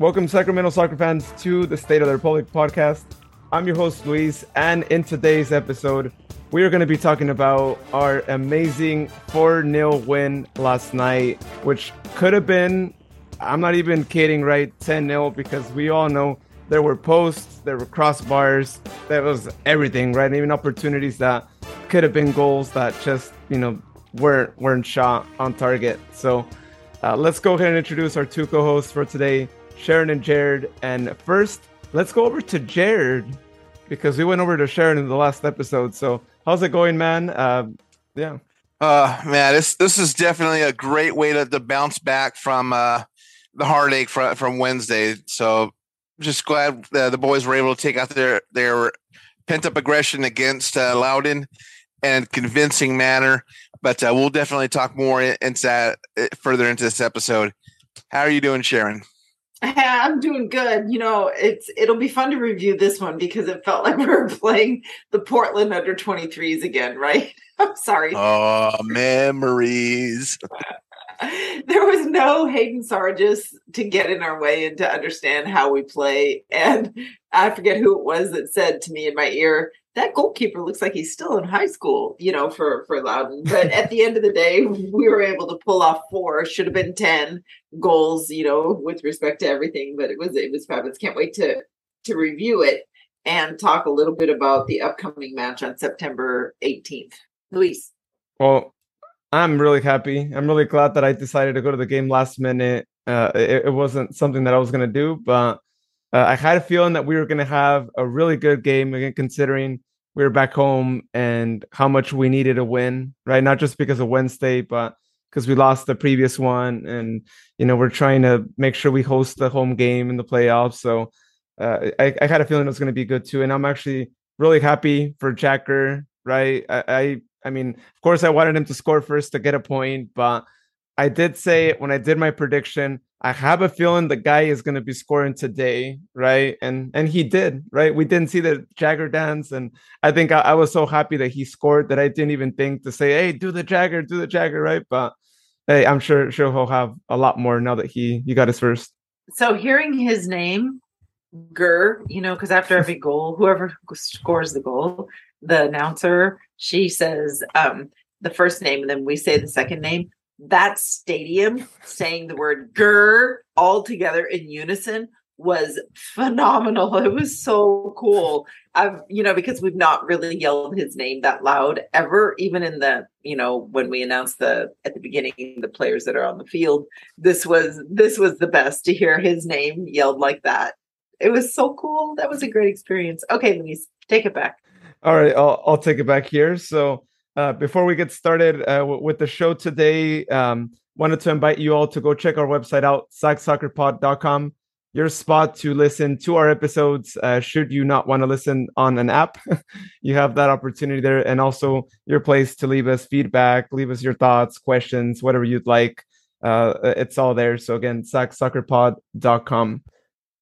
Welcome, Sacramento soccer fans, to the State of the Republic podcast. I'm your host, Luis, and in today's episode, we are going to be talking about our amazing 4 0 win last night, which could have been, I'm not even kidding, right? 10 0, because we all know there were posts, there were crossbars, there was everything, right? Even opportunities that could have been goals that just, you know, weren't, weren't shot on target. So uh, let's go ahead and introduce our two co hosts for today. Sharon and Jared. And first, let's go over to Jared because we went over to Sharon in the last episode. So how's it going, man? Uh, yeah. Uh, man, this this is definitely a great way to, to bounce back from uh, the heartache from from Wednesday. So just glad the boys were able to take out their their pent up aggression against uh, Loudoun in convincing manner. But uh, we'll definitely talk more into that uh, further into this episode. How are you doing, Sharon? I'm doing good. You know, it's it'll be fun to review this one because it felt like we were playing the Portland under 23s again, right? I'm sorry. Oh, memories. there was no Hayden Sargis to get in our way and to understand how we play. And I forget who it was that said to me in my ear, that goalkeeper looks like he's still in high school, you know, for for Loudoun. But at the end of the day, we were able to pull off four. Should have been ten goals, you know, with respect to everything. But it was it was fabulous. Can't wait to to review it and talk a little bit about the upcoming match on September 18th. Luis. Well, I'm really happy. I'm really glad that I decided to go to the game last minute. Uh, it, it wasn't something that I was going to do, but uh, I had a feeling that we were going to have a really good game again, considering we were back home and how much we needed a win, right? Not just because of Wednesday, but because we lost the previous one, and you know we're trying to make sure we host the home game in the playoffs. So uh, I, I, had a feeling it was going to be good too, and I'm actually really happy for Jack Gurr, right? I, I I mean, of course, I wanted him to score first to get a point, but I did say mm-hmm. when I did my prediction, I have a feeling the guy is going to be scoring today, right? And and he did, right? We didn't see the Jagger dance, and I think I, I, was so happy that he scored that I didn't even think to say, "Hey, do the Jagger, do the Jagger," right? But hey, I'm sure sure he'll have a lot more now that he he got his first. So hearing his name, Gurr, you know, because after every goal, whoever scores the goal, the announcer she says um, the first name, and then we say the second name that stadium saying the word "Gurr" all together in unison was phenomenal. It was so cool. I've, you know, because we've not really yelled his name that loud ever, even in the, you know, when we announced the at the beginning the players that are on the field. This was this was the best to hear his name yelled like that. It was so cool. That was a great experience. Okay, Luis, take it back. All right, I'll I'll take it back here. So uh, before we get started uh, w- with the show today, um, wanted to invite you all to go check our website out, sacsoccerpod.com. Your spot to listen to our episodes. Uh, should you not want to listen on an app, you have that opportunity there, and also your place to leave us feedback, leave us your thoughts, questions, whatever you'd like. Uh, it's all there. So again, sacsoccerpod.com.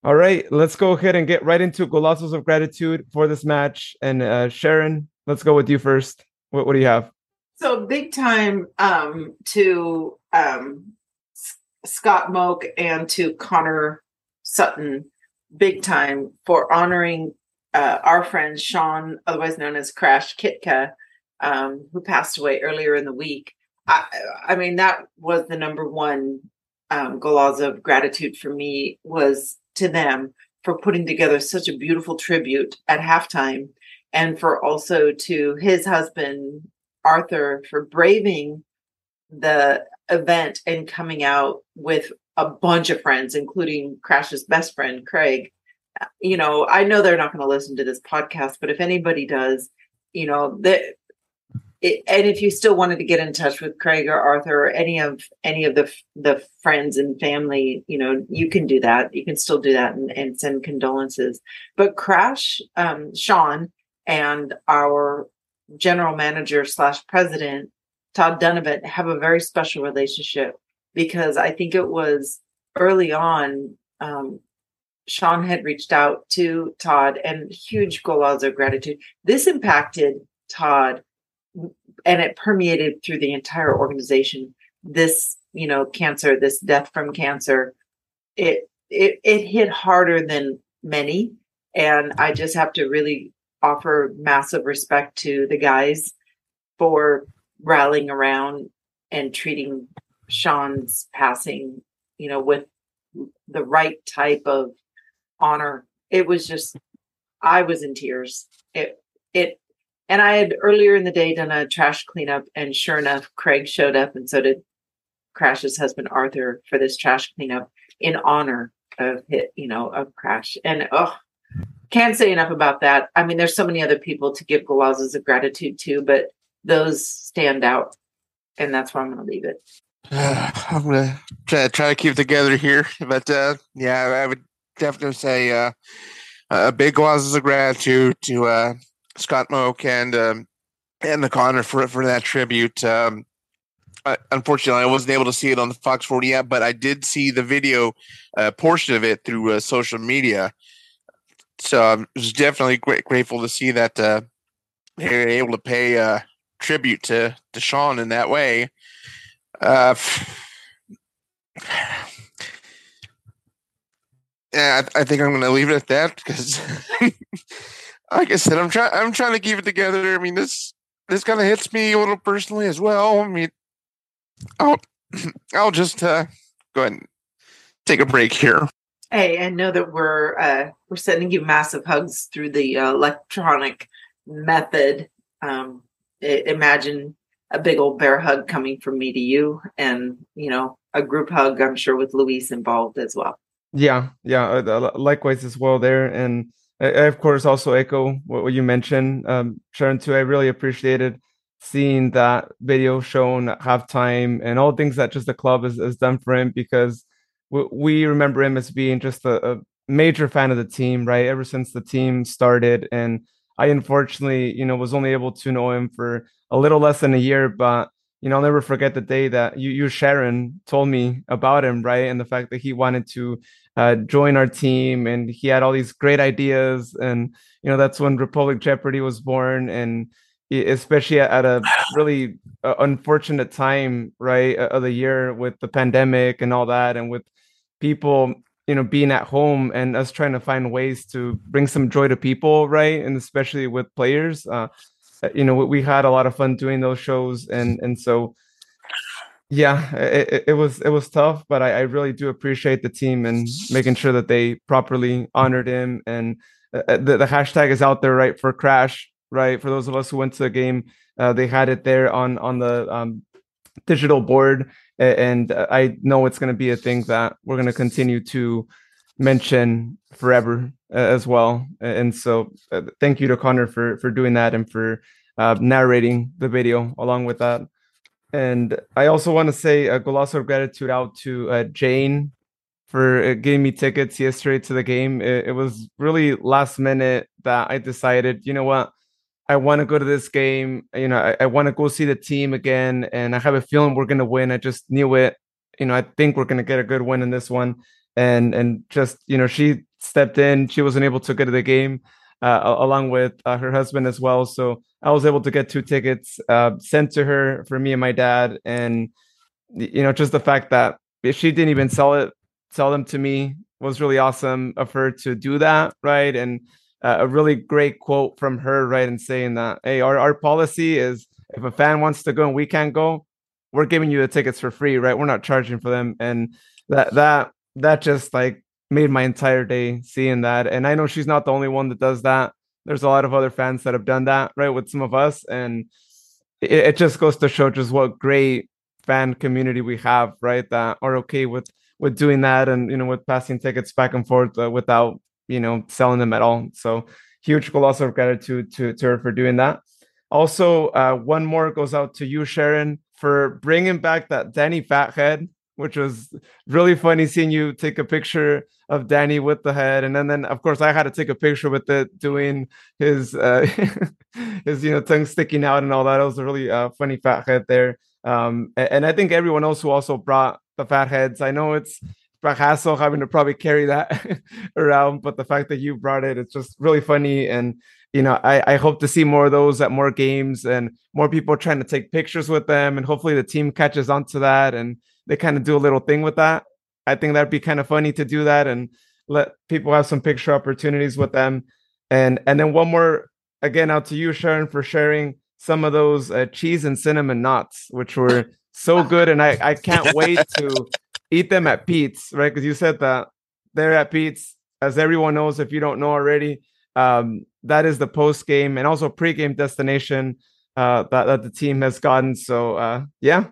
All right, let's go ahead and get right into golazos of gratitude for this match. And uh, Sharon, let's go with you first. What, what do you have? So big time um, to um, Scott Moak and to Connor Sutton, big time for honoring uh, our friend Sean, otherwise known as Crash Kitka, um, who passed away earlier in the week. I, I mean, that was the number one um, of gratitude for me was to them for putting together such a beautiful tribute at halftime and for also to his husband Arthur for braving the event and coming out with a bunch of friends, including Crash's best friend Craig. You know, I know they're not going to listen to this podcast, but if anybody does, you know, that and if you still wanted to get in touch with Craig or Arthur or any of any of the the friends and family, you know, you can do that. You can still do that and, and send condolences. But Crash, um, Sean, and our general manager slash president Todd Dunivant have a very special relationship because I think it was early on. Um, Sean had reached out to Todd and huge golazo of gratitude. This impacted Todd and it permeated through the entire organization. This, you know, cancer, this death from cancer, it it, it hit harder than many. And I just have to really offer massive respect to the guys for rallying around and treating Sean's passing, you know, with the right type of honor. It was just, I was in tears. It, it, and I had earlier in the day done a trash cleanup, and sure enough, Craig showed up, and so did Crash's husband Arthur for this trash cleanup in honor of hit, you know, of Crash. And oh, can't say enough about that. I mean, there's so many other people to give golazos of gratitude to, but those stand out, and that's where I'm going to leave it. Uh, I'm gonna try, try to keep it together here, but uh, yeah, I would definitely say uh, a big golazos of gratitude to uh, Scott Moak and um, and the Connor for for that tribute. Um, I, unfortunately, I wasn't able to see it on the Fox 40 app, but I did see the video uh, portion of it through uh, social media. So I was definitely great, grateful to see that uh, they were able to pay uh, tribute to to Sean in that way. Uh, yeah, I, I think I'm going to leave it at that because, like I said, I'm trying. I'm trying to keep it together. I mean, this this kind of hits me a little personally as well. I mean, I'll I'll just uh, go ahead and take a break here. Hey, I know that we're uh, we're sending you massive hugs through the uh, electronic method. Um, imagine a big old bear hug coming from me to you, and you know a group hug. I'm sure with Luis involved as well. Yeah, yeah. Uh, likewise as well there, and I, I, of course also echo what, what you mentioned, um, Sharon. Too, I really appreciated seeing that video shown at halftime and all things that just the club has, has done for him because we, we remember him as being just a, a major fan of the team, right? Ever since the team started, and I unfortunately, you know, was only able to know him for a little less than a year, but you know, I'll never forget the day that you, you Sharon, told me about him, right? And the fact that he wanted to uh, join our team, and he had all these great ideas, and you know, that's when Republic Jeopardy was born, and especially at a really uh, unfortunate time, right, of the year with the pandemic and all that, and with people you know being at home and us trying to find ways to bring some joy to people right? And especially with players uh, uh you know we, had a lot of fun doing those shows and and so yeah it, it was it was tough but I, I really do appreciate the team and making sure that they properly honored him and uh, uh, the, the hashtag is out there right for crash right? For those of us who went to the game uh, they had it there on on the um, digital board and I know it's going to be a thing that we're going to continue to mention forever uh, as well. And so, uh, thank you to Connor for for doing that and for uh, narrating the video along with that. And I also want to say a golazo of gratitude out to uh, Jane for uh, giving me tickets yesterday to the game. It, it was really last minute that I decided, you know what, I want to go to this game. You know, I, I want to go see the team again, and I have a feeling we're going to win. I just knew it. You know, I think we're going to get a good win in this one. And and just you know, she stepped in. She wasn't able to go to the game uh, along with uh, her husband as well. So I was able to get two tickets uh, sent to her for me and my dad. And you know, just the fact that she didn't even sell it, sell them to me was really awesome of her to do that, right? And uh, a really great quote from her, right, and saying that, hey, our, our policy is if a fan wants to go and we can't go, we're giving you the tickets for free, right? We're not charging for them. And that that that just like made my entire day seeing that. And I know she's not the only one that does that. There's a lot of other fans that have done that, right, with some of us. And it, it just goes to show just what great fan community we have, right? That are okay with with doing that and you know with passing tickets back and forth uh, without you know selling them at all. So huge colossal gratitude to, to her for doing that. Also, uh, one more goes out to you, Sharon, for bringing back that Danny Fathead, which was really funny seeing you take a picture of Danny with the head, and then, then of course I had to take a picture with it, doing his uh, his you know tongue sticking out and all that. It was a really uh, funny fathead there. Um, and, and I think everyone else who also brought the fat heads. I know it's a hassle having to probably carry that around. But the fact that you brought it, it's just really funny. And, you know, I, I hope to see more of those at more games and more people trying to take pictures with them. And hopefully the team catches on to that and they kind of do a little thing with that. I think that'd be kind of funny to do that and let people have some picture opportunities with them. And and then one more again out to you, Sharon, for sharing some of those uh, cheese and cinnamon knots, which were so good, and I I can't wait to eat them at Pete's, right? Because you said that they're at Pete's, as everyone knows, if you don't know already. Um, that is the post game and also pre-game destination uh, that, that the team has gotten. So uh, yeah.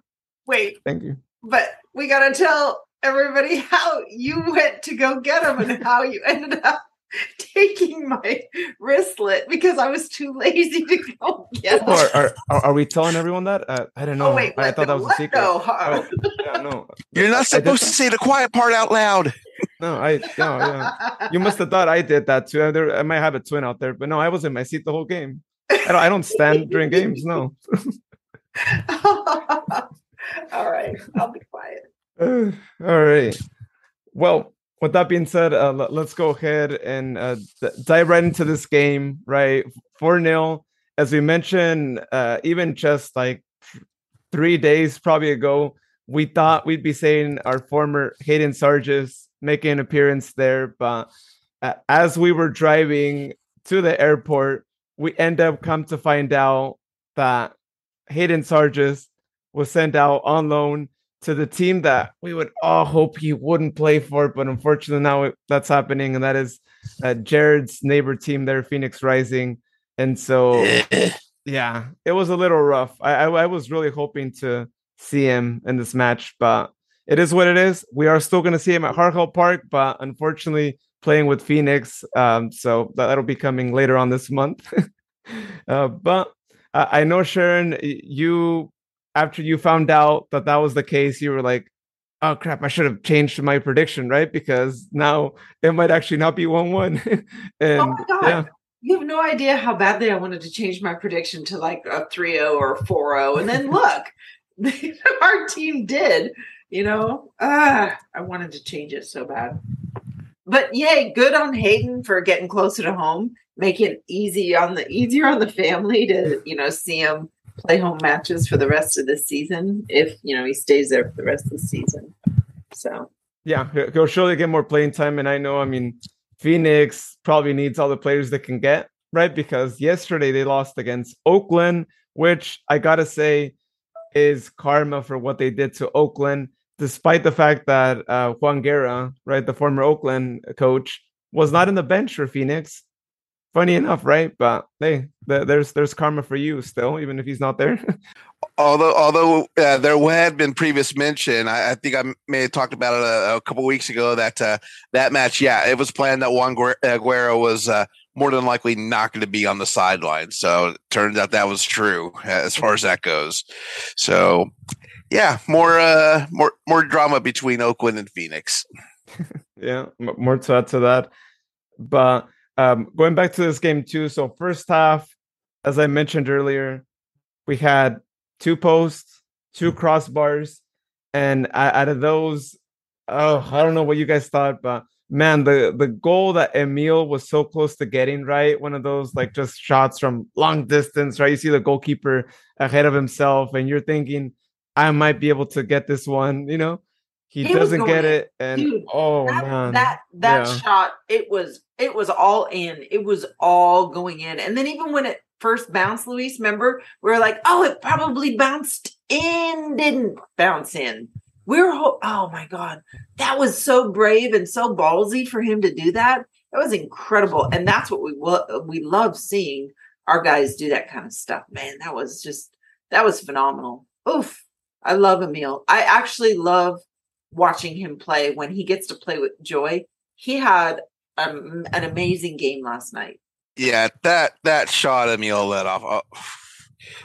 Wait. Thank you. But we gotta tell everybody how you went to go get them and how you ended up taking my wristlet because I was too lazy to go get them. Are, are, are we telling everyone that? Uh, I don't know. Oh wait, I what thought that was a secret. No, huh? Oh, yeah, no, You're not supposed to say the quiet part out loud. no, I no, yeah. You must have thought I did that too. There, I might have a twin out there, but no, I was in my seat the whole game. I don't, I don't stand during games. No. All right, I'll be quiet. Uh, all right. Well, with that being said, uh, let, us go ahead and uh, dive right into this game. Right, four 0 As we mentioned, uh, even just like three days probably ago, we thought we'd be saying our former Hayden Sargis making an appearance there, but uh, as we were driving to the airport, we end up come to find out that Hayden Sargis was sent out on loan to the team that we would all hope he wouldn't play for, but unfortunately now it, that's happening, and that is uh, Jared's neighbor team there, Phoenix Rising. And so, yeah, it was a little rough. I, I I was really hoping to see him in this match, but it is what it is. We are still going to see him at Heart Health Park, but unfortunately playing with Phoenix. Um, so that, that'll be coming later on this month. uh, but uh, I know Sharon, you after you found out that that was the case, you were like, "Oh crap! I should have changed my prediction, right? Because now it might actually not be one-one." and oh my god. yeah, You have no idea how badly I wanted to change my prediction to like a 3-0 or a 4-0. And then look, our team did, you know. Ah, I wanted to change it so bad. But yay, good on Hayden for getting closer to home, making it easy on the easier on the family to, you know, see him play home matches for the rest of the season if, you know, he stays there for the rest of the season. So yeah, he- he'll surely get more playing time. And I know, I mean, Phoenix probably needs all the players they can get, right? Because yesterday they lost against Oakland, which I gotta say is karma for what they did to Oakland, despite the fact that uh, Juan Guerra, right, the former Oakland coach, was not in the bench for Phoenix. Funny enough, right? But hey, th- there's there's karma for you still, even if he's not there. Although, although uh, there had been previous mention, I, I think I may have talked about it a, a couple weeks ago that uh, that match, yeah, it was planned that Juan Guer- Guerrero was uh, more than likely not going to be on the sideline. So it turns out that was true uh, as far as that goes. So, yeah, more uh, more more drama between Oakland and Phoenix. yeah, m- more to add to that. But um, going back to this game too. So first half, as I mentioned earlier, we had two posts, two crossbars, and out of those, oh, I don't know what you guys thought, but man, the the goal that Emil was so close to getting right, one of those like just shots from long distance, right? You see the goalkeeper ahead of himself, and you're thinking, I might be able to get this one, you know. He He doesn't get it, and Dude, oh that, man, that that Yeah. shot it was it was all in it was all going in. And then even when it first bounced luis remember we were like oh it probably bounced in didn't bounce in. We were ho- oh my god that was so brave and so ballsy for him to do that. That was incredible. And that's what we lo- we love seeing our guys do that kind of stuff man. That was just that was phenomenal. Oof i love emil. I actually love watching him play. When he gets to play with joy. He had um, an amazing game last night. Yeah, that that shot Emil let off.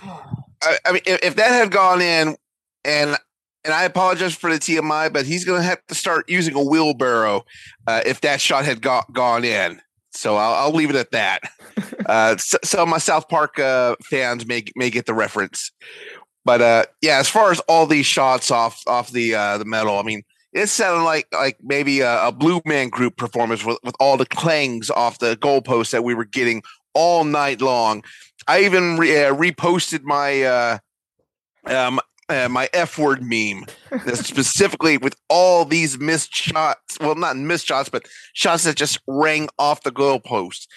Oh. I, I mean, if, if that had gone in, and and I apologize for the TMI, but he's going to have to start using a wheelbarrow uh, if that shot had got, gone in. So I'll, I'll leave it at that. uh, so, some of my South Park uh, fans may may get the reference, but uh, yeah, as far as all these shots off off the uh, the metal, I mean, it sounded like like maybe a, a Blue Man Group performance with, with all the clangs off the goalposts that we were getting all night long. I even re- uh, reposted my uh, um, uh, my F word meme, specifically with all these missed shots. Well, not missed shots, but shots that just rang off the goalpost.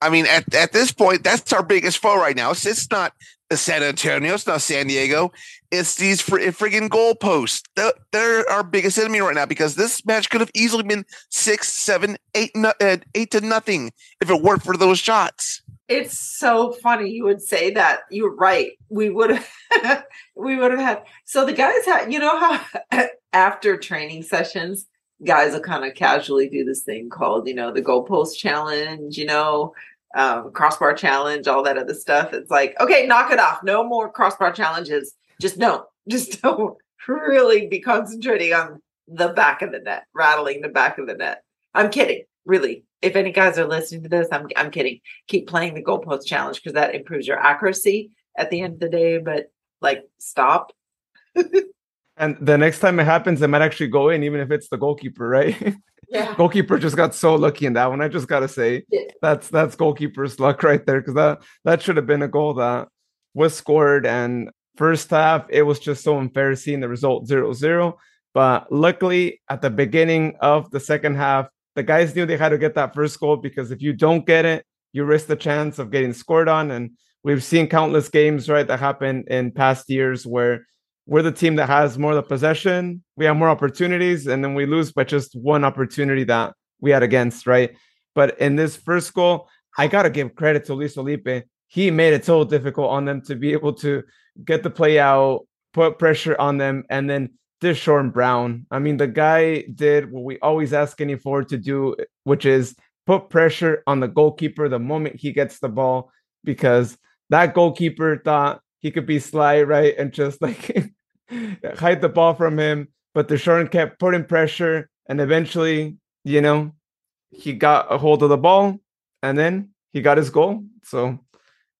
I mean, at, at this point, that's our biggest foe right now. It's, it's not San Antonio, it's not San Diego. It's these fr- friggin' goalposts. They're, they're, our biggest enemy right now because this match could have easily been six, seven, eight, no, uh, eight to nothing if it weren't for those shots. It's so funny you would say that. You're right. We would have we would have had so the guys had you know how after training sessions guys will kind of casually do this thing called, you know, the goalpost challenge, you know, um, crossbar challenge, all that other stuff. It's like, okay, knock it off. No more crossbar challenges. Just don't, just don't really be concentrating on the back of the net, rattling the back of the net. I'm kidding, really if any guys are listening to this, I'm I'm kidding. Keep playing the goalpost challenge because that improves your accuracy at the end of the day. But like, stop. and the next time it happens, it might actually go in, even if it's the goalkeeper, right? Yeah. goalkeeper just got so lucky in that one. I just gotta say yeah. that's that's goalkeeper's luck right there because that that should have been a goal that was scored. And first half, it was just so unfair seeing the result 0-0. But luckily, at the beginning of the second half, the guys knew they had to get that first goal because if you don't get it, you risk the chance of getting scored on. And we've seen countless games, right, that happen in past years where we're the team that has more of the possession, we have more opportunities, and then we lose by just one opportunity that we had against, right? But in this first goal, I gotta give credit to Luis Felipe. He made it so difficult on them to be able to get the play out, put pressure on them, and then Deshaun Brown. I mean, the guy did what we always ask any forward to do, which is put pressure on the goalkeeper the moment he gets the ball, because that goalkeeper thought he could be sly, right? And just like hide the ball from him. But Deshaun kept putting pressure, and eventually, you know, he got a hold of the ball, and then he got his goal. So,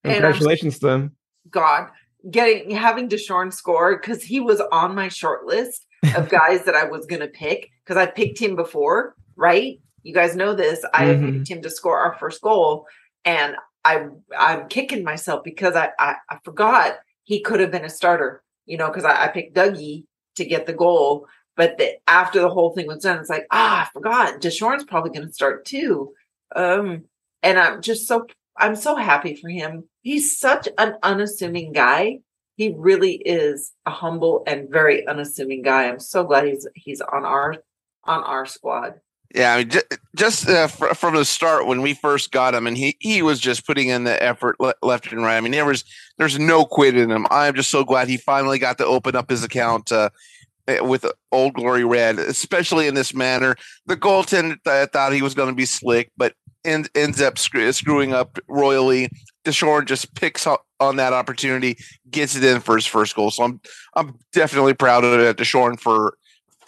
congratulations to him. God, getting having Deshaun score because he was on my short list of guys that I was gonna pick because I picked him before, right? You guys know this. I mm-hmm. picked him to score our first goal, and I I'm kicking myself because I I, I forgot he could have been a starter, you know, because I, I, picked Dougie to get the goal. But the, after the whole thing was done, it's like, ah, I forgot. Deshaun's probably going to start too. Um, and I'm just so I'm so happy for him. He's such an unassuming guy. He really is a humble and very unassuming guy. I'm so glad he's he's on our on our squad. Yeah, I mean, just, uh, fr- from the start when we first got him, and he he was just putting in the effort le- left and right. I mean, there was there's no quit in him. I'm just so glad he finally got to open up his account uh, eh, with Old Glory Red, especially in this manner. The goaltender th- thought he was going to be slick, but end, ends up screw, screwing up royally. Deshaun just picks up on that opportunity, gets it in for his first goal. So I'm I'm definitely proud of it, Deshaun for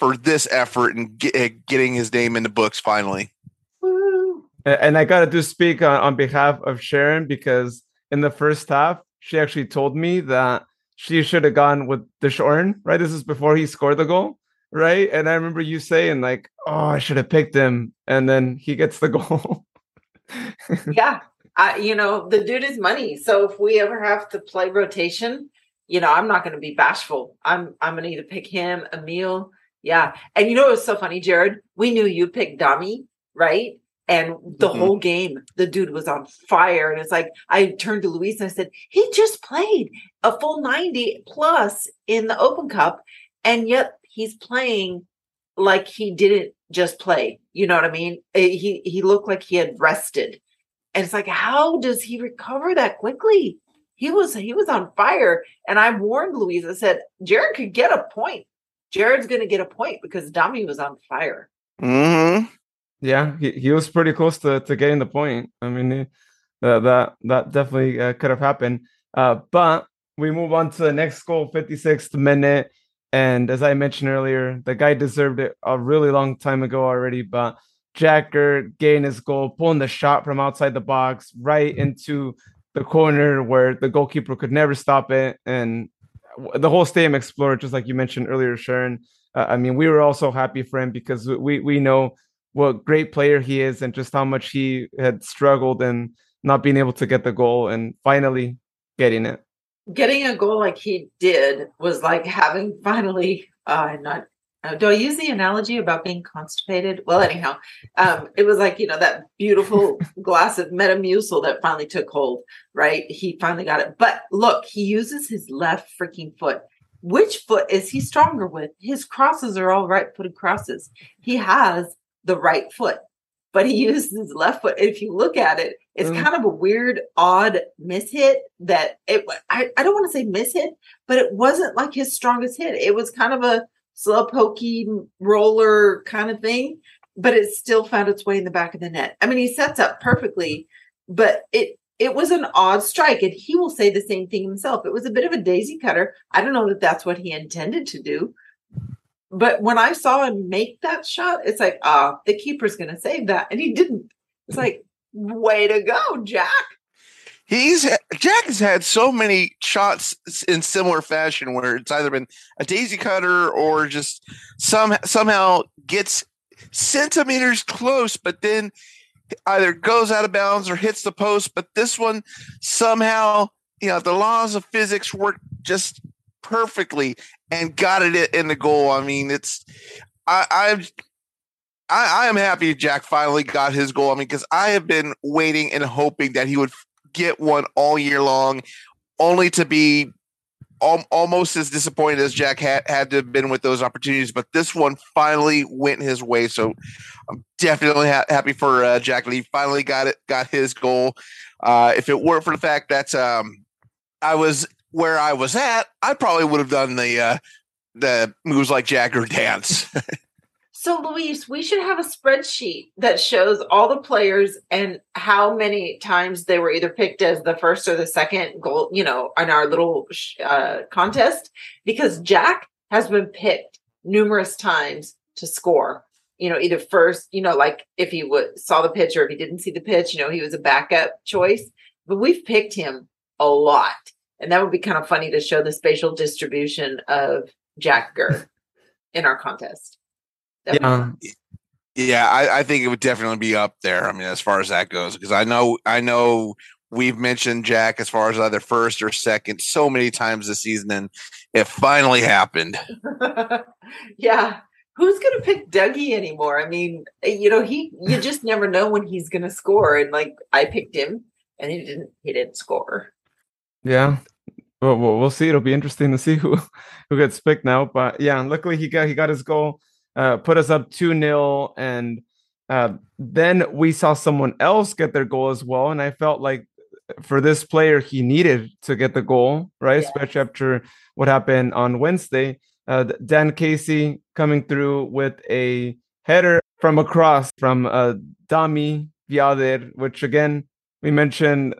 for this effort and get, eh, getting his name in the books finally. And I got to do speak on, on behalf of Sharon because in the first half, she actually told me that she should have gone with Deshaun, right? This is before he scored the goal, right? And I remember you saying, like, oh, I should have picked him. And then he gets the goal yeah. I, you know, the dude is money. So if we ever have to play rotation, you know, I'm not going to be bashful. I'm I'm going to either pick him, Emil. Yeah. And you know, it was so funny, Jared. We knew you picked Dami, right? And the mm-hmm. whole game, the dude was on fire. And it's like, I turned to Luis and I said, he just played a full 90 plus in the Open Cup. And yet he's playing like he didn't just play. You know what I mean? Eh, he he looked like he had rested. And it's like, how does he recover that quickly? He was he was on fire. And I warned Louise, I said, Jared could get a point. Jared's gonna get a point because Dami was on fire. Mm-hmm. Yeah, he, he was pretty close to, to getting the point. I mean, uh, that that definitely uh, could have happened. Uh, but we move on to the next goal, 56th minute. And as I mentioned earlier, the guy deserved it a really long time ago already. But Jack Gurr getting his goal, pulling the shot from outside the box right into the corner where the goalkeeper could never stop it. And the whole stadium explored, just like you mentioned earlier, Sharon. Uh, I mean, we were also happy for him because we we know what great player he is and just how much he had struggled and not being able to get the goal and finally getting it. getting a goal like he did was like having finally uh not uh, do I use the analogy about being constipated? Well, anyhow, um, it was like you know that beautiful glass of Metamucil that finally took hold, right? He finally got it. But look, he uses his left freaking foot. Which foot is he stronger with? His crosses are all right-footed crosses. He has the right foot, but he uses his left foot. If you look at it, it's mm. kind of a weird, odd mishit that it. I, I don't want to say mishit, but it wasn't like his strongest hit. It was kind of a slow pokey roller kind of thing, but it still found its way in the back of the net. I mean, he sets up perfectly, but it it was an odd strike, and he will say the same thing himself. It was a bit of a daisy cutter. I don't know that that's what he intended to do, but when I saw him make that shot, it's like, ah, oh, the keeper's going to save that, and he didn't. It's like, way to go, Jack he's Jack has had so many shots in similar fashion where it's either been a daisy cutter or just some somehow gets centimeters close, but then either goes out of bounds or hits the post. But this one somehow, you know, the laws of physics work just perfectly and got it in the goal. I mean, it's I, I'm I, I, am happy Jack finally got his goal. I mean, because I have been waiting and hoping that he would get one all year long, only to be al- almost as disappointed as Jack had, had to have been with those opportunities. But this one finally went his way. So I'm definitely ha- happy for uh, Jack Lee. Finally got it, got his goal. Uh, if it weren't for the fact that um, I was where I was at, I probably would have done the uh, the moves like Jagger dance. So, Luis, we should have a spreadsheet that shows all the players and how many times they were either picked as the first or the second goal, you know, in our little uh, contest, because Jack has been picked numerous times to score. You know, either first, you know, like if he would saw the pitch or if he didn't see the pitch, you know, he was a backup choice. But we've picked him a lot, and that would be kind of funny to show the spatial distribution of Jack Gurr in our contest yeah. Yeah, I, I, think it would definitely be up there. I mean, as far as that goes, because I know I know we've mentioned Jack as far as either first or second so many times this season, and it finally happened. yeah. Who's gonna pick Dougie anymore? I mean, eh, you know, he you just never know when he's gonna score. And like I picked him and he didn't he didn't score. Yeah. Well, we'll see. It'll be interesting to see who who gets picked now. But yeah, luckily he got he got his goal uh, put us up 2 0. And uh, then we saw someone else get their goal as well. And I felt like for this player, he needed to get the goal, right? Yeah. Especially after what happened on Wednesday. Uh, Dan Casey coming through with a header from across from uh, Dami Viader, which again, we mentioned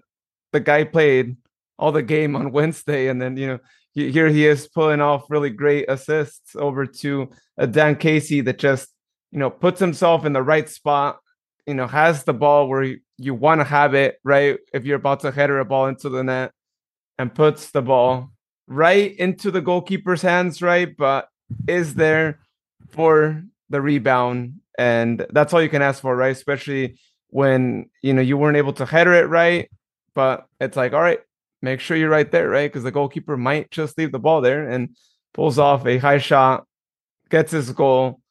the guy played all the game on Wednesday. And then, you know, here he is pulling off really great assists over to a Dan Casey that just you know puts himself in the right spot. You know, has the ball where you, you want to have it, right? If you're about to header a ball into the net, and puts the ball right into the goalkeeper's hands, right? But is there for the rebound, and that's all you can ask for, right? Especially when you know you weren't able to header it right, but it's like, all right, make sure you're right there, right? Because the goalkeeper might just leave the ball there and pulls off a high shot, gets his goal.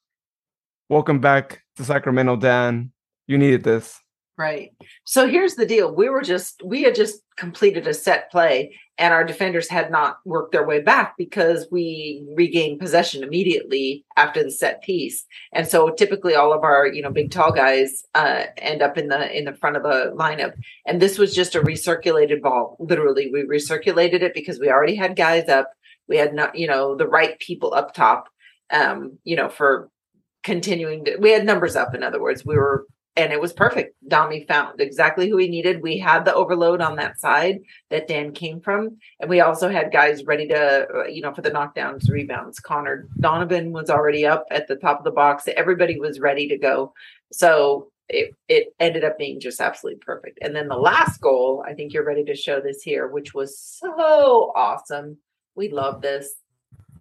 Welcome back to Sacramento, Dan. You needed this. Right. So here's the deal. We were just we had just completed a set play and our defenders had not worked their way back because we regained possession immediately after the set piece. And so typically all of our, you know, big tall guys uh, end up in the in the front of the lineup. And this was just a recirculated ball. Literally, we recirculated it because we already had guys up. We had not, you know, the right people up top um, you know, for continuing to we had numbers up in other words we were and it was perfect. Dami found exactly who he needed. We had the overload on that side that Dan came from, and we also had guys ready to, uh, you know, for the knockdowns, rebounds. Connor Donovan was already up at the top of the box. Everybody was ready to go. So it it ended up being just absolutely perfect. And then the last goal, I think you're ready to show this here, which was so awesome. We love this.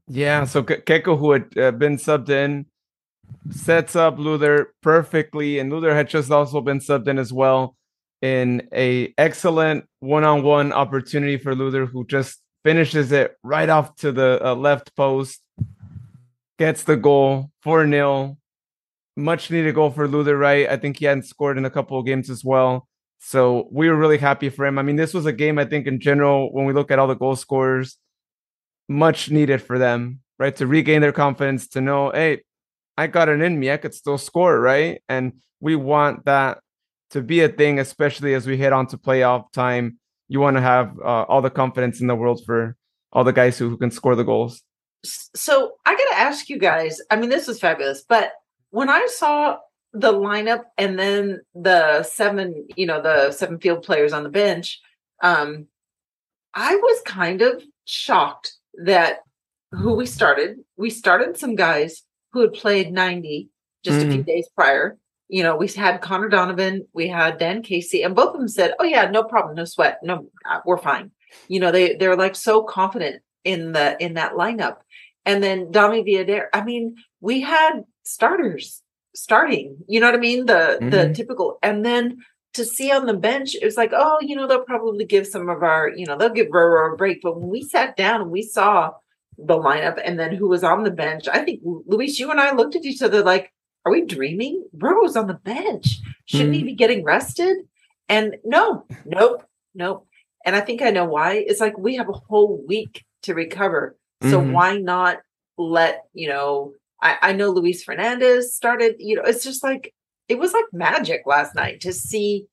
Yeah. So Keiko, who had uh, been subbed in sets up Luther perfectly, and Luther had just also been subbed in as well in a excellent one-on-one opportunity for Luther, who just finishes it right off to the uh, left post, gets the goal 4 0. Much needed goal for Luther, right? I think he hadn't scored in a couple of games as well. So we were really happy for him. I mean, this was a game, I think, in general, when we look at all the goal scorers, much needed for them, right? To regain their confidence, to know, hey, I got it in me. I could still score, right? And we want that to be a thing, especially as we head on to playoff time. You want to have uh, all the confidence in the world for all the guys who, who can score the goals. So I got to ask you guys. I mean, this is fabulous, but when I saw the lineup and then the seven, you know, the seven field players on the bench, um, I was kind of shocked that who we started. We started some guys who had played 90 just mm-hmm. a few mm-hmm. days prior. You know, we had Connor Donovan, we had Dan Casey, and both of them said, "Oh yeah, no problem, no sweat, no, uh, we're fine." You know, they they're like so confident in the in that lineup. And then Dami Viader, I mean, we had starters starting. You know what I mean? The mm-hmm. the typical, and then to see on the bench, it was like, oh, you know, they'll probably give some of our, you know, they'll give Roro a break. But when we sat down and we saw the lineup and then who was on the bench, I think Luis, you and I looked at each other like, are we dreaming? Roro's on the bench. Shouldn't mm-hmm. he be getting rested? And no, nope, nope. And I think I know why. It's like we have a whole week to recover. So mm-hmm. why not let, you know, I, I know Luis Fernandez started, you know, it's just like it was like magic last night to see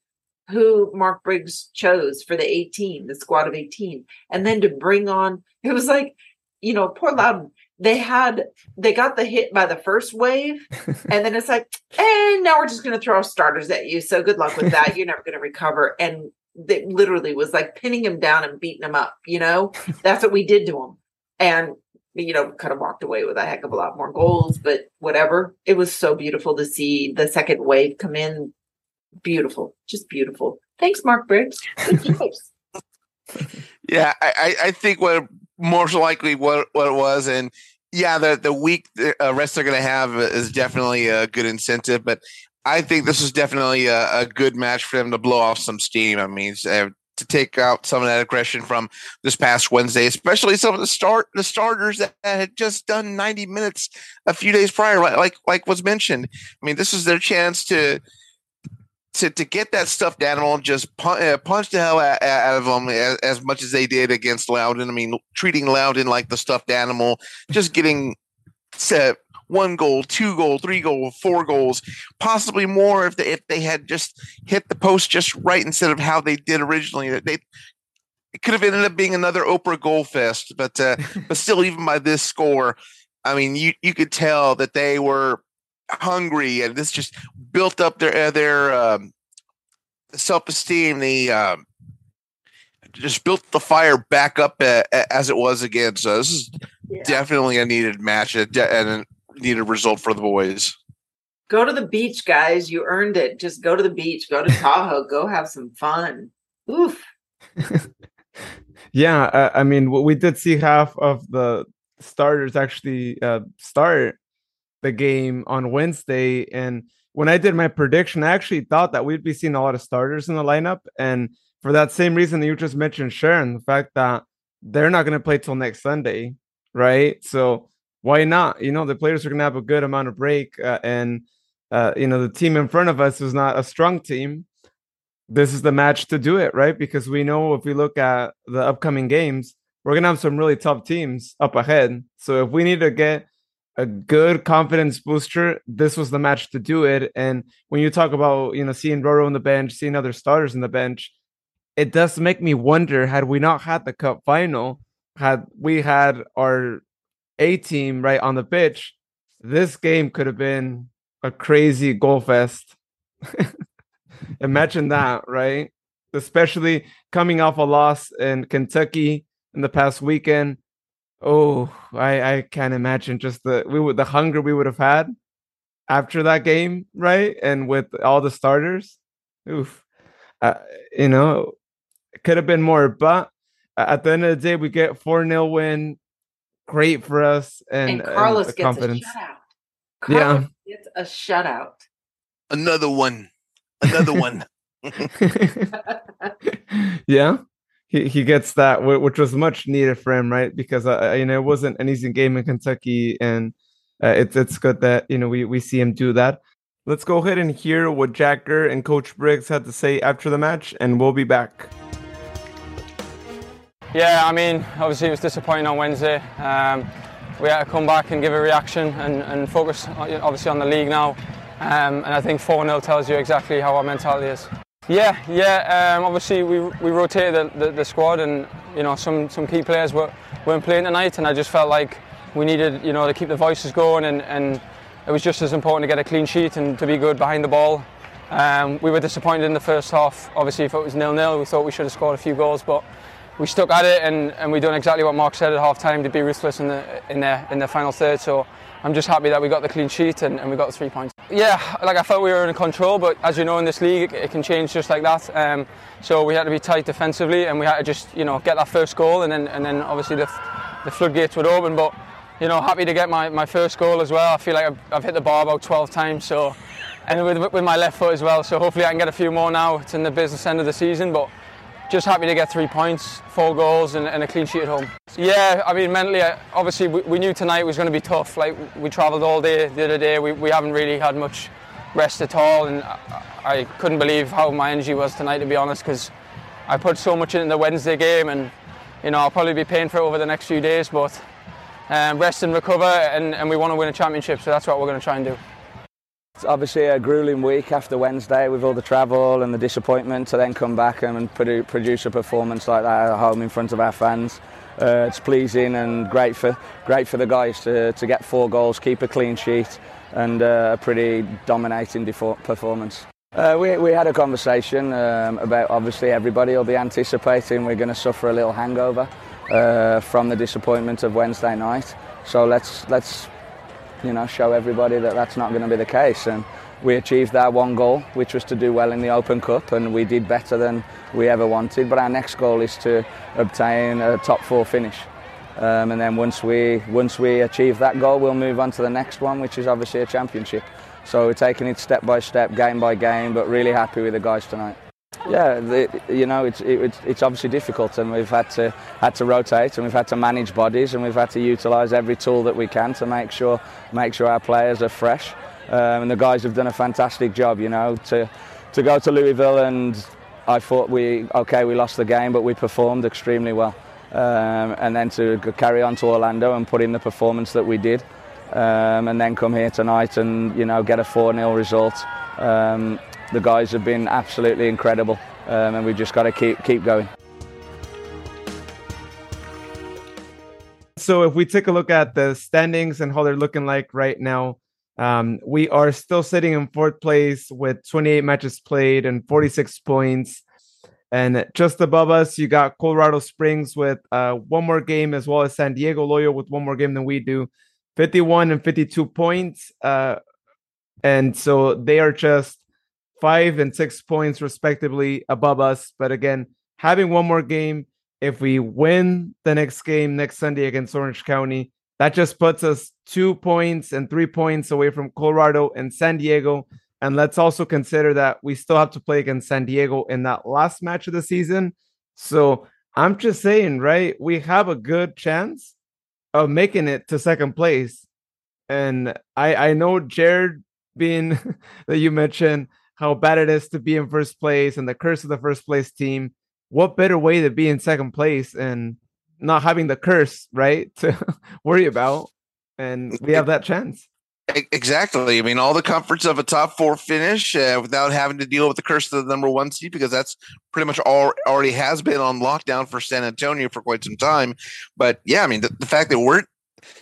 who Mark Briggs chose for the 18, the squad of 18. And then to bring on, it was like, you know, poor Loudoun, they had, they got the hit by the first wave. and then it's like, and now we're just going to throw starters at you. So good luck with that. You're never going to recover. And it literally was like pinning him down and beating him up. You know, that's what we did to him. And you know, kind of walked away with a heck of a lot more goals, but whatever. It was so beautiful to see the second wave come in. Beautiful, just beautiful. Thanks, Mark Briggs. yeah, I, I think what most likely what what it was, and yeah, the the week uh, rest they're going to have is definitely a good incentive, but I think this is definitely a, a, good match for them to blow off some steam. I mean, to take out some of that aggression from this past Wednesday, especially some of the start the starters that had just done 90 minutes a few days prior, like like was mentioned. I mean, this is their chance to to to get that stuffed animal and just punch, uh, punch the hell out, out of them as, as, much as they did against Loudoun. I mean, treating Loudoun like the stuffed animal, just getting set one goal, two goal, three goal, four goals, possibly more if they if they had just hit the post just right instead of how they did originally. They it could have ended up being another Oprah goal fest, but uh, but still, even by this score, I mean, you you could tell that they were hungry, and this just built up their uh, their um, self esteem. The um, just built the fire back up uh, as it was again. So this is yeah. definitely a needed match and need a result for the boys. Go to the beach, guys. You earned it. Just go to the beach. Go to Tahoe. go have some fun. Oof. yeah, uh, I mean, we did see half of the starters actually uh, start the game on Wednesday, and when I did my prediction, I actually thought that we'd be seeing a lot of starters in the lineup, and for that same reason that you just mentioned, Sharon, the fact that they're not going to play till next Sunday, right? So why not? You know, the players are going to have a good amount of break, uh, and uh, you know, the team in front of us is not a strong team. This is the match to do it, right? Because we know if we look at the upcoming games, we're going to have some really tough teams up ahead. So if we need to get a good confidence booster, this was the match to do it. And when you talk about, you know, seeing Roro on the bench, seeing other starters in the bench, it does make me wonder had we not had the cup final, had we had our a team right on the pitch, this game could have been a crazy goal fest. Imagine that, right? Especially coming off a loss in Kentucky in the past weekend. Oh, I I can't imagine just the we would the hunger we would have had after that game, right? And with all the starters, oof, uh, you know, it could have been more. But at the end of the day, we get four 0 win great for us and, and Carlos and gets confidence. a shutout. Carlos yeah, gets a shutout. Another one. Another one. yeah. He, he gets that, which was much needed for him, right? Because uh, you know it wasn't an easy game in Kentucky, and uh, it's it's good that you know we we see him do that. Let's go ahead and hear what Jack Gurr and Coach Briggs had to say after the match, and we'll be back. Yeah, I mean, obviously it was disappointing on Wednesday. Um, we had to come back and give a reaction and, and focus obviously on the league now. Um, and I think 4 0 tells you exactly how our mentality is. Yeah, yeah. Um, obviously, we, we rotated the, the, the, squad, and you know some, some key players were, weren't playing tonight, and I just felt like we needed you know to keep the voices going, and, and it was just as important to get a clean sheet and to be good behind the ball. Um, we were disappointed in the first half. Obviously, if it was nil nil, we thought we should have scored a few goals, but we stuck at it, and, and we done exactly what Mark said at half time to be ruthless in the in the in the final third. So I'm just happy that we got the clean sheet and, and we got the three points. Yeah, like I felt we were in control, but as you know in this league, it, it can change just like that. Um, so we had to be tight defensively, and we had to just you know get that first goal, and then and then obviously the the floodgates would open. But you know, happy to get my, my first goal as well. I feel like I've, I've hit the bar about 12 times, so and with with my left foot as well. So hopefully I can get a few more now. It's in the business end of the season, but just happy to get three points, four goals, and, and a clean sheet at home. Yeah, I mean, mentally, obviously, we, we knew tonight was going to be tough. Like, we travelled all day the other day, we, we haven't really had much rest at all, and I, I couldn't believe how my energy was tonight, to be honest, because I put so much in the Wednesday game, and you know, I'll probably be paying for it over the next few days, but um, rest and recover, and, and we want to win a championship, so that's what we're going to try and do. It's obviously a grueling week after Wednesday with all the travel and the disappointment to then come back and produce a performance like that at home in front of our fans. Uh, it's pleasing and great for great for the guys to, to get four goals, keep a clean sheet, and uh, a pretty dominating performance. Uh, we, we had a conversation um, about obviously everybody will be anticipating we're going to suffer a little hangover uh, from the disappointment of Wednesday night. So let's let's you know, show everybody that that's not going to be the case. And we achieved that one goal, which was to do well in the Open Cup, and we did better than we ever wanted. But our next goal is to obtain a top four finish. Um, and then once we once we achieve that goal, we'll move on to the next one, which is obviously a championship. So we're taking it step by step, game by game, but really happy with the guys tonight. Yeah, the, you know, it's, it, it's obviously difficult, and we've had to had to rotate, and we've had to manage bodies, and we've had to utilise every tool that we can to make sure make sure our players are fresh. Um, and the guys have done a fantastic job, you know, to to go to Louisville, and I thought we okay, we lost the game, but we performed extremely well. Um, and then to carry on to Orlando and put in the performance that we did, um, and then come here tonight and you know get a 4-0 result. Um, the guys have been absolutely incredible, um, and we've just got to keep keep going. So if we take a look at the standings and how they're looking like right now, um, we are still sitting in fourth place with 28 matches played and 46 points. And just above us, you got Colorado Springs with uh, one more game, as well as San Diego Loyal with one more game than we do, 51 and 52 points. Uh, and so they are just five and six points respectively above us. But again, having one more game, if we win the next game next Sunday against Orange County, that just puts us two points and three points away from Colorado and San Diego. And let's also consider that we still have to play against San Diego in that last match of the season. So I'm just saying, right? We have a good chance of making it to second place. And I I know Jared being that you mentioned how bad it is to be in first place and the curse of the first place team. What better way to be in second place and not having the curse, right? To worry about. And we have that chance. Exactly. I mean, all the comforts of a top four finish uh, without having to deal with the curse of the number one seed, because that's pretty much all already has been on lockdown for San Antonio for quite some time. But yeah, I mean, the, the fact that we're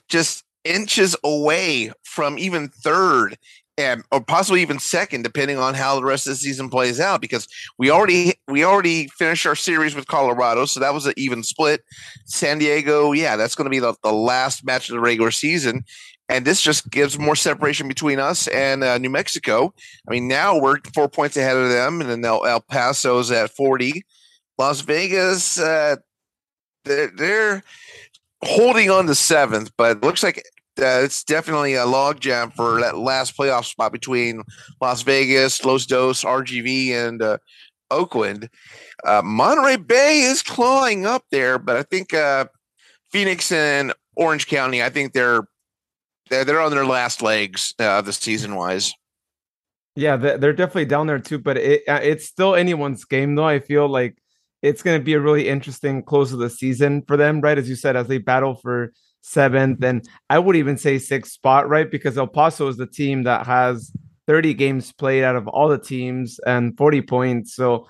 just inches away from even third and or possibly even second, depending on how the rest of the season plays out. Because we already we already finished our series with Colorado, so that was an even split. San Diego, yeah, that's going to be the, the last match of the regular season, and this just gives more separation between us and uh, New Mexico. I mean, now we're four points ahead of them, and then El, El Paso's at forty. Las Vegas, uh, they're, they're holding on to seventh, but it looks like uh, it's definitely a logjam for that last playoff spot between Las Vegas, Los Dos, RGV, and uh, Oakland. Uh, Monterey Bay is clawing up there, but I think uh, Phoenix and Orange County, I think they're they're, they're on their last legs uh, the season wise. Yeah, they're definitely down there too, but it uh, it's still anyone's game though. I feel like it's going to be a really interesting close of the season for them, right? As you said, as they battle for seventh, and I would even say sixth spot, right? Because El Paso is the team that has 30 games played out of all the teams and 40 points. So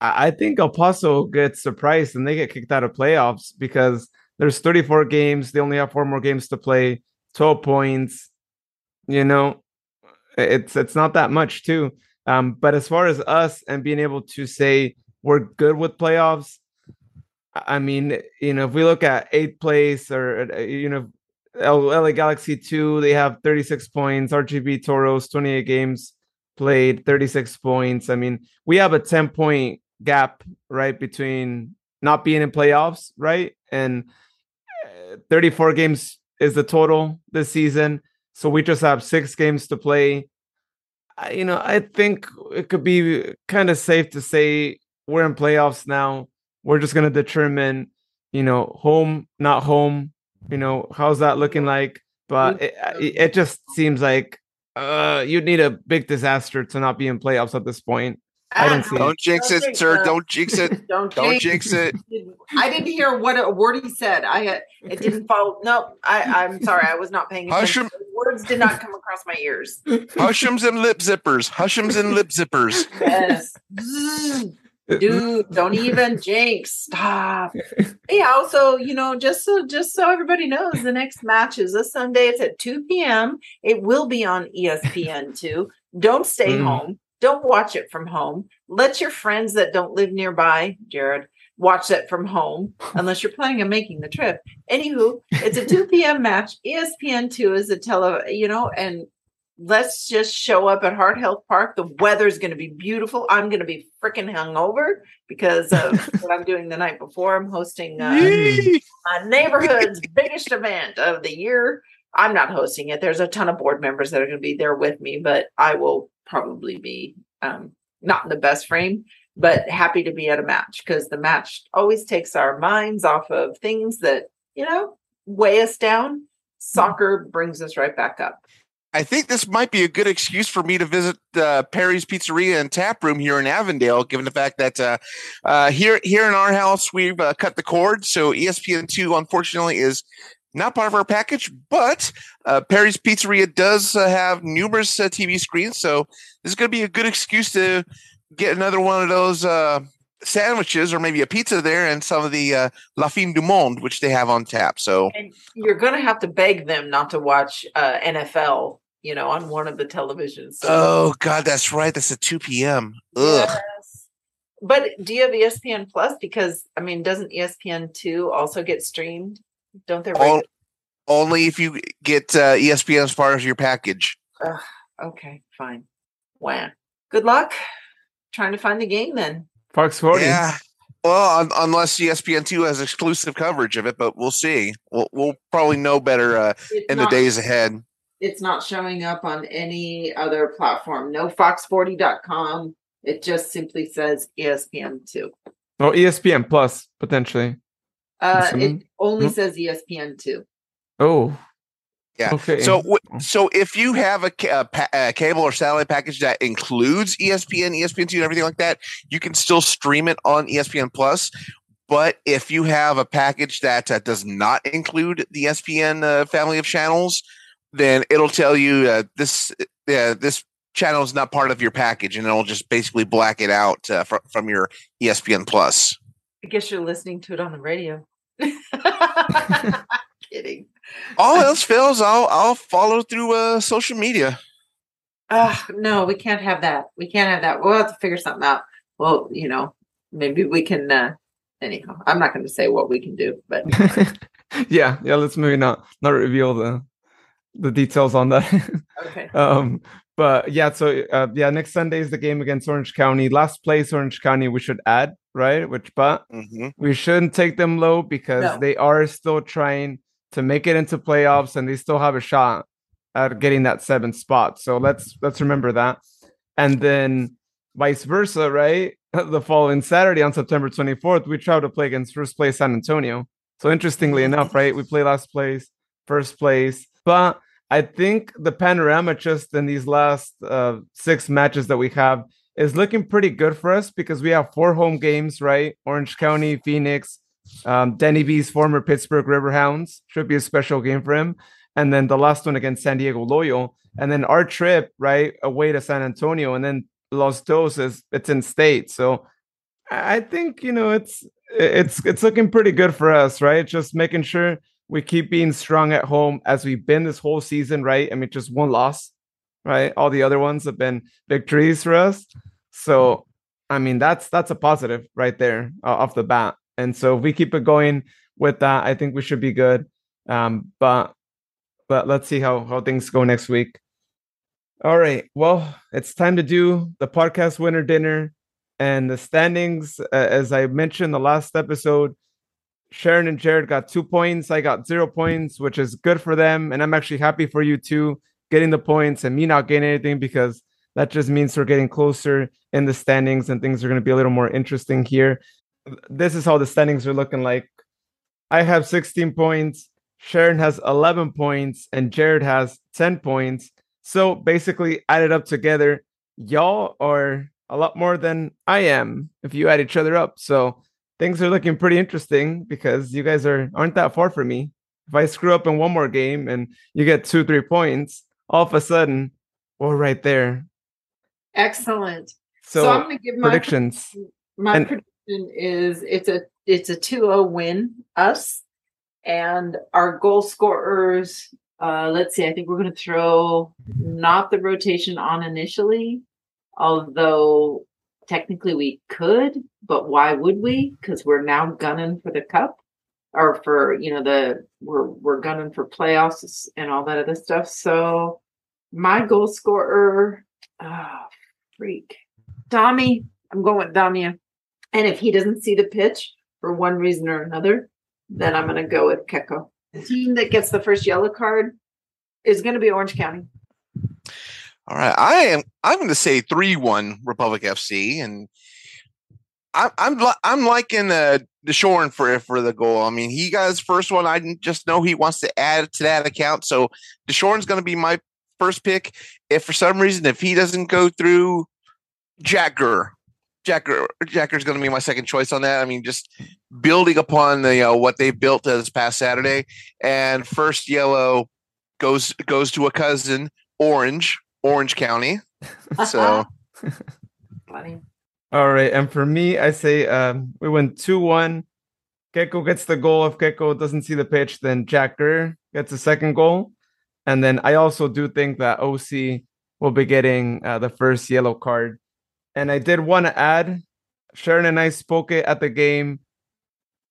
I think El Paso gets surprised and they get kicked out of playoffs because there's 34 games. They only have four more games to play, 12 points. You know, it's it's not that much too. Um, but as far as us and being able to say we're good with playoffs, I mean, you know, if we look at eighth place or uh, you know, LA Galaxy two, they have 36 points. RGV Toros 28 games played, 36 points. I mean, we have a 10 point gap right between not being in playoffs, right, and uh, 34 games is the total this season. So we just have six games to play. You know, I think it could be kind of safe to say we're in playoffs now. We're just going to determine, you know, home, not home. You know, how's that looking like? But it, it just seems like uh, you'd need a big disaster to not be in playoffs at this point. I don't see. Don't jinx it, sir. Don't jinx it. Don't, don't jinx it. I didn't hear what a word he said. I had it didn't follow. No, I, I'm sorry. I was not paying attention. Words did not come across my ears. Hushums and lip zippers. Hushums and lip zippers. Yes. Dude, don't even jinx. Stop. Yeah. Also, you know, just so just so everybody knows, the next match is this Sunday. It's at 2 p.m. It will be on ESPN2. Don't stay mm. home don't watch it from home. Let your friends that don't live nearby, Jared, watch it from home unless you're planning on making the trip. Anywho, it's a 2 p.m. match. ESPN2 is a tele, you know, and let's just show up at Heart Health Park. The weather's going to be beautiful. I'm going to be freaking hungover because of what I'm doing the night before. I'm hosting uh, my neighborhood's biggest event of the year. I'm not hosting it. There's a ton of board members that are going to be there with me, but I will probably be um, not in the best frame, but happy to be at a match because the match always takes our minds off of things that, you know, weigh us down. Soccer brings us right back up. I think this might be a good excuse for me to visit uh, Perry's Pizzeria and Tap Room here in Avondale, given the fact that uh, uh, here here in our house we've uh, cut the cord. So ESPN two, unfortunately, is not part of our package, but uh, Perry's Pizzeria does uh, have numerous TV screens, so this is going to be a good excuse to get another one of those sandwiches or maybe a pizza there and some of the uh, La Fin du Monde, which they have on tap. So and you're going to have to beg them not to watch uh, NFL, you know, on one of the televisions. So. Oh God, that's right. That's at two p.m. Ugh. Yes. But do you have ESPN Plus? Because I mean, doesn't ESPN two also get streamed? Don't they? All, only if you get uh, ESPN as part of your package. Ugh, okay, fine. Wow. Good luck trying to find the game then. Fox 40. Yeah. Well, un- unless ESPN two has exclusive coverage of it, but we'll see. We'll, we'll probably know better uh, in not, the days ahead. It's not showing up on any other platform. No Fox40.com. It just simply says ESPN two. Oh, ESPN Plus potentially. Uh, it only hmm? says ESPN two. Oh, yeah. Okay. So, so if you have a, a, a, cable or satellite package that includes ESPN, ESPN2, and everything like that, you can still stream it on ESPN Plus. But if you have a package that uh, does not include the ESPN uh, family of channels, then it'll tell you uh, this uh, this channel is not part of your package, and it'll just basically black it out uh, fr- from your ESPN Plus. I guess you're listening to it on the radio. Kidding. All else fails, I'll I'll follow through uh, social media. Uh, no, we can't have that. We can't have that. We'll have to figure something out. Well, you know, maybe we can. Uh, anyhow, I'm not going to say what we can do, but yeah, yeah. Let's maybe not not reveal the the details on that. okay. Um, but yeah, so uh, yeah, next Sunday is the game against Orange County. Last place, Orange County. We should add right, which but mm-hmm. we shouldn't take them low because no. they are still trying to make it into playoffs and they still have a shot at getting that seventh spot. So let's let's remember that. And then vice versa, right? the following Saturday on September 24th, we travel to play against first place San Antonio. So interestingly enough, right, we play last place, first place, but I think the panorama just in these last uh, six matches that we have is looking pretty good for us because we have four home games, right? Orange County, Phoenix, um, Denny B's former Pittsburgh Riverhounds should be a special game for him, and then the last one against San Diego Loyal, and then our trip right away to San Antonio, and then Los Dos is it's in state. So I think you know it's it's it's looking pretty good for us, right? Just making sure we keep being strong at home as we've been this whole season, right? I mean, just one loss, right? All the other ones have been victories for us. So I mean, that's that's a positive right there uh, off the bat. And so if we keep it going with that, I think we should be good. Um, but but let's see how how things go next week. All right. Well, it's time to do the podcast winner dinner and the standings. Uh, as I mentioned the last episode, Sharon and Jared got two points. I got zero points, which is good for them. And I'm actually happy for you two getting the points and me not getting anything because that just means we're getting closer in the standings and things are going to be a little more interesting here. This is how the standings are looking like. I have 16 points. Sharon has 11 points and Jared has 10 points. So basically, added up together, y'all are a lot more than I am if you add each other up. So things are looking pretty interesting because you guys are aren't that far from me. If I screw up in one more game and you get two, three points, all of a sudden we're right there. Excellent. So, so I'm going to give my predictions. My and, prediction is it's a it's a 2-0 win us and our goal scorers uh, let's see. I think we're going to throw not the rotation on initially, although technically we could, but why would we? Mm-hmm. Because we're now gunning for the cup or for you know the we're we're gunning for playoffs and all that other stuff. So my goal scorer, oh, freak, Tommy. I'm going with Damia. And if he doesn't see the pitch for one reason or another, then I'm going to go with Keko the team that gets the first yellow card is going to be Orange County. All right, I am. I'm going to say three one Republic FC, and I, I'm I'm liking uh, Deshorn for for the goal. I mean, he got his first one. I just know he wants to add to that account, so Deshorn's going to be my first pick. If for some reason if he doesn't go through, Jack Gurr Jacker Jack Gurr's going to be my second choice on that. I mean, just building upon the know, what they built this past Saturday, and first yellow goes goes to a cousin, Orange, Orange County. So funny. All right, and for me, I say um, we went two one. Keko gets the goal. If Keko doesn't see the pitch, then Jack Gurr gets a second goal. And then I also do think that OC will be getting uh, the first yellow card and I did want to add, Sharon and I spoke it at the game.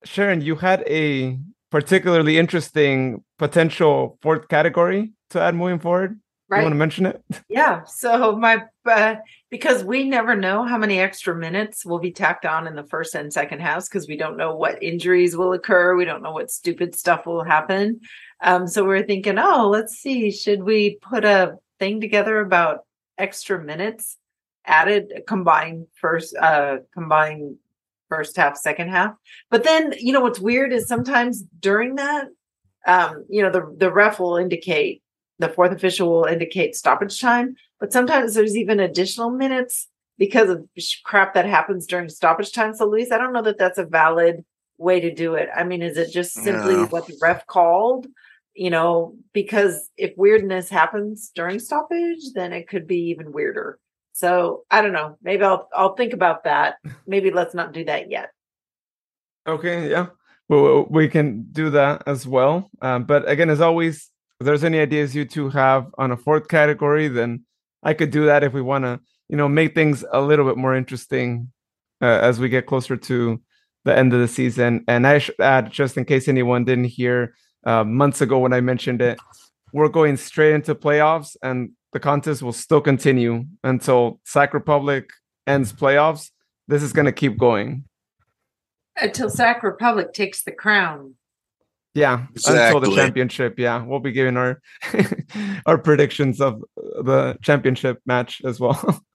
Sharon, you had a particularly interesting potential fourth category to add moving forward. Right. You want to mention it? Yeah. So my uh, because we never know how many extra minutes will be tacked on in the first and second halves because we don't know what injuries will occur. We don't know what stupid stuff will happen. Um, so we're thinking, oh, let's see, should we put a thing together about extra minutes added combined first uh combined first half second half but then you know what's weird is sometimes during that um you know the the ref will indicate the fourth official will indicate stoppage time but sometimes there's even additional minutes because of crap that happens during stoppage time so luis i don't know that that's a valid way to do it i mean is it just simply no. what the ref called you know because if weirdness happens during stoppage then it could be even weirder so I don't know. Maybe I'll I'll think about that. Maybe let's not do that yet. Okay, yeah. Well, we can do that as well. Um, but again, as always, if there's any ideas you two have on a fourth category, then I could do that if we want to, you know, make things a little bit more interesting uh, as we get closer to the end of the season. And I should add, just in case anyone didn't hear uh, months ago when I mentioned it, we're going straight into playoffs, and the contest will still continue until Sac Republic ends playoffs. This is going to keep going until Sac Republic takes the crown. Yeah, exactly. until the championship. Yeah, we'll be giving our our predictions of the championship match as well.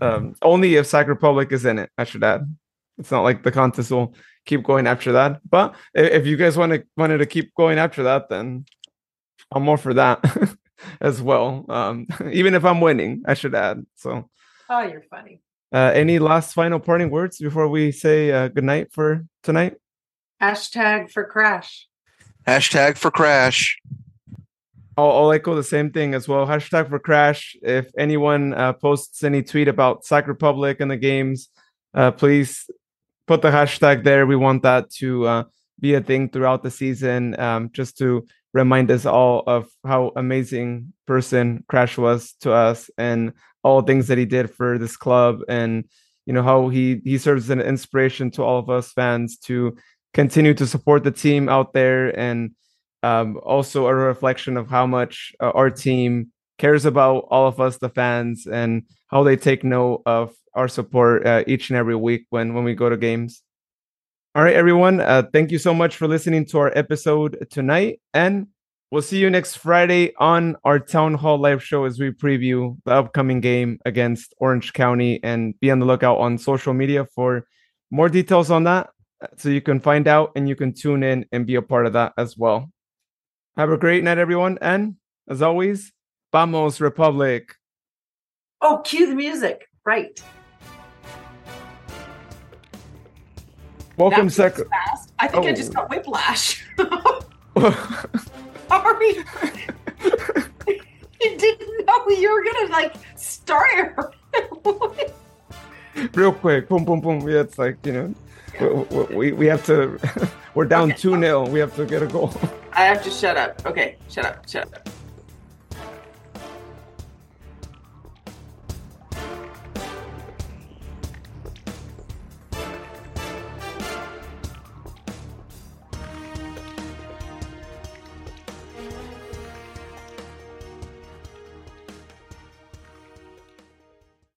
Um, only if Sac Republic is in it, I should add. It's not like the contest will keep going after that. But if you guys want to wanted to keep going after that, then I'm more for that as well. Um, even if I'm winning, I should add. So. Oh, you're funny. Uh, any last final parting words before we say uh, good night for tonight? Hashtag for crash. Hashtag for crash. I'll, I'll, echo the same thing as well. Hashtag for crash. If anyone uh, posts any tweet about Sac Republic and the games, uh, please put the hashtag there. We want that to uh, be a thing throughout the season, um, just to remind us all of how amazing person Crash was to us and all things that he did for this club and you know how he he serves as an inspiration to all of us fans to continue to support the team out there and um, also a reflection of how much uh, our team cares about all of us the fans and how they take note of our support uh, each and every week when when we go to games. All right everyone uh, thank you so much for listening to our episode tonight and we'll see you next friday on our town hall live show as we preview the upcoming game against orange county and be on the lookout on social media for more details on that Uh, so you can find out and you can tune in and be a part of that as well. Have a great night, everyone. And as always, Vamos Republic. Oh, cue the music. Right. Welcome, second. I think oh. I just oh. got whiplash. Sorry. you didn't know you were gonna like start. Real quick, boom, boom, boom. Yeah, it's like you know we, we have to we're down okay. 2 0 we have to get a goal. I have to shut up. Okay shut up shut up